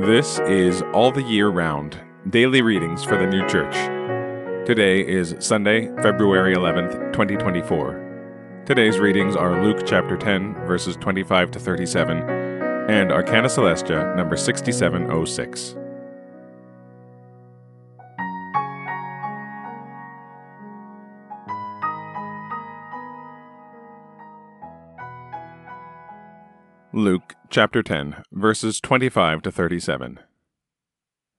This is All the Year Round Daily Readings for the New Church. Today is Sunday, February 11th, 2024. Today's readings are Luke chapter 10, verses 25 to 37, and Arcana Coelestia, number 6706. Luke chapter 10, verses 25 to 37.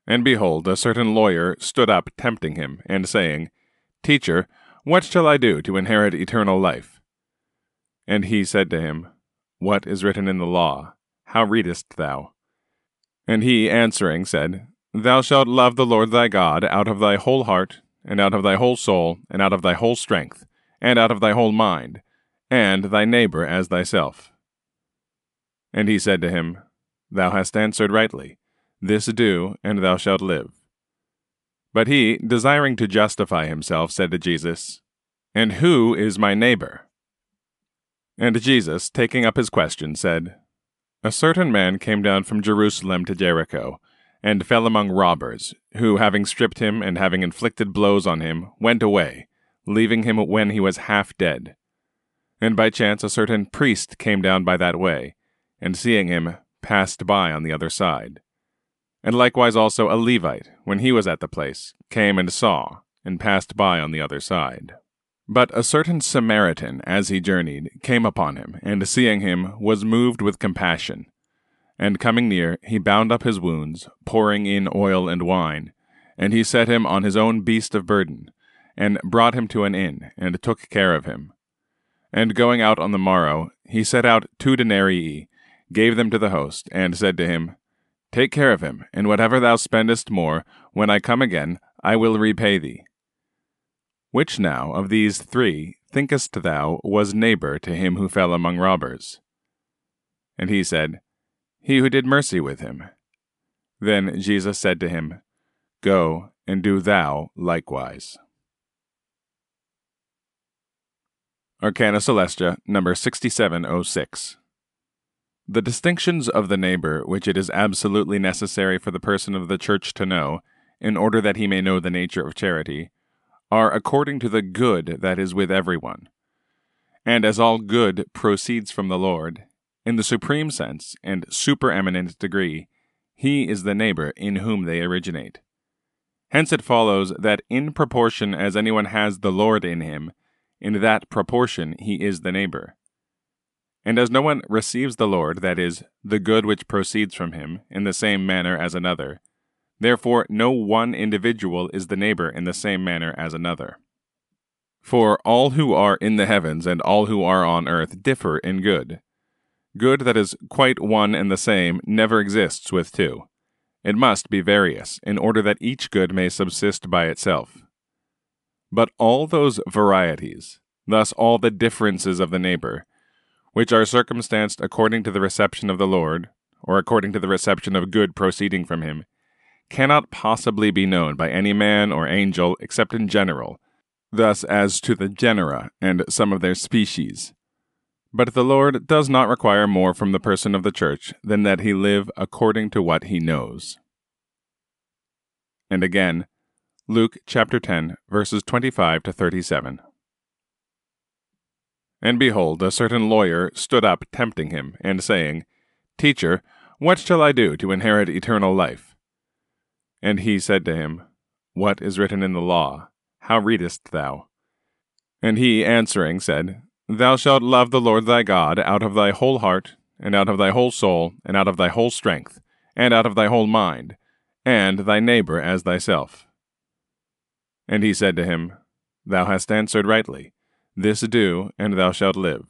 And behold, a certain lawyer stood up tempting him, and saying, Teacher, what shall I do to inherit eternal life? And he said to him, What is written in the law? How readest thou? And he answering said, Thou shalt love the Lord thy God out of thy whole heart, and out of thy whole soul, and out of thy whole strength, and out of thy whole mind, and thy neighbor as thyself. And he said to him, Thou hast answered rightly. This do, and thou shalt live. But he, desiring to justify himself, said to Jesus, And who is my neighbor? And Jesus, taking up his question, said, A certain man came down from Jerusalem to Jericho, and fell among robbers, who, having stripped him and having inflicted blows on him, went away, leaving him when he was half dead. And by chance a certain priest came down by that way and seeing him, passed by on the other side. And likewise also a Levite, when he was at the place, came and saw, and passed by on the other side. But a certain Samaritan, as he journeyed, came upon him, and seeing him, was moved with compassion. And coming near, he bound up his wounds, pouring in oil and wine, and he set him on his own beast of burden, and brought him to an inn, and took care of him. And going out on the morrow, he set out two denarii, gave them to the host, and said to him, Take care of him, and whatever thou spendest more, when I come again, I will repay thee. Which now of these three thinkest thou was neighbor to him who fell among robbers? And he said, He who did mercy with him. Then Jesus said to him, Go, and do thou likewise. Arcana Coelestia, number 6706. The distinctions of the neighbor, which it is absolutely necessary for the person of the church to know, in order that he may know the nature of charity, are according to the good that is with everyone. And as all good proceeds from the Lord, in the supreme sense and supereminent degree, he is the neighbor in whom they originate. Hence it follows that in proportion as anyone has the Lord in him, in that proportion he is the neighbor. And as no one receives the Lord, that is, the good which proceeds from him, in the same manner as another, therefore no one individual is the neighbor in the same manner as another. For all who are in the heavens and all who are on earth differ in good. Good that is quite one and the same never exists with two. It must be various, in order that each good may subsist by itself. But all those varieties, thus all the differences of the neighbor, which are circumstanced according to the reception of the Lord, or according to the reception of good proceeding from him, cannot possibly be known by any man or angel except in general, thus as to the genera and some of their species. But the Lord does not require more from the person of the church than that he live according to what he knows. And again, Luke chapter 10, verses 25 to 37. And behold, a certain lawyer stood up tempting him, and saying, Teacher, what shall I do to inherit eternal life? And he said to him, What is written in the law? How readest thou? And he answering said, Thou shalt love the Lord thy God out of thy whole heart, and out of thy whole soul, and out of thy whole strength, and out of thy whole mind, and thy neighbor as thyself. And he said to him, Thou hast answered rightly. This do, and thou shalt live.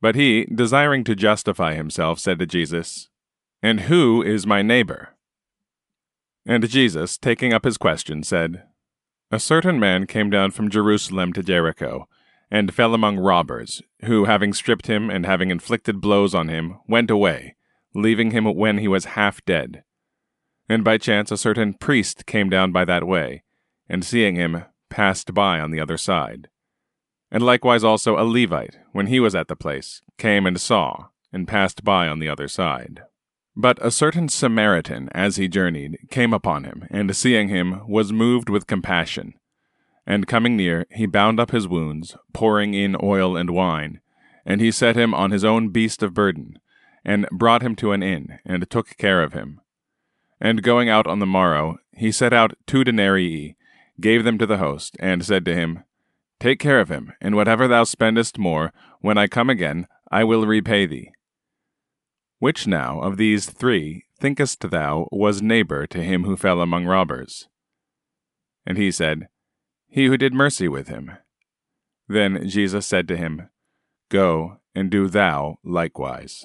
But he, desiring to justify himself, said to Jesus, And who is my neighbor? And Jesus, taking up his question, said, A certain man came down from Jerusalem to Jericho, and fell among robbers, who, having stripped him and having inflicted blows on him, went away, leaving him when he was half dead. And by chance a certain priest came down by that way, and seeing him, passed by on the other side. And likewise also a Levite, when he was at the place, came and saw, and passed by on the other side. But a certain Samaritan, as he journeyed, came upon him, and seeing him, was moved with compassion. And coming near, he bound up his wounds, pouring in oil and wine. And he set him on his own beast of burden, and brought him to an inn, and took care of him. And going out on the morrow, he set out two denarii, gave them to the host, and said to him, Take care of him, and whatever thou spendest more, when I come again, I will repay thee. Which now of these three thinkest thou was neighbor to him who fell among robbers? And he said, He who did mercy with him. Then Jesus said to him, Go, and do thou likewise.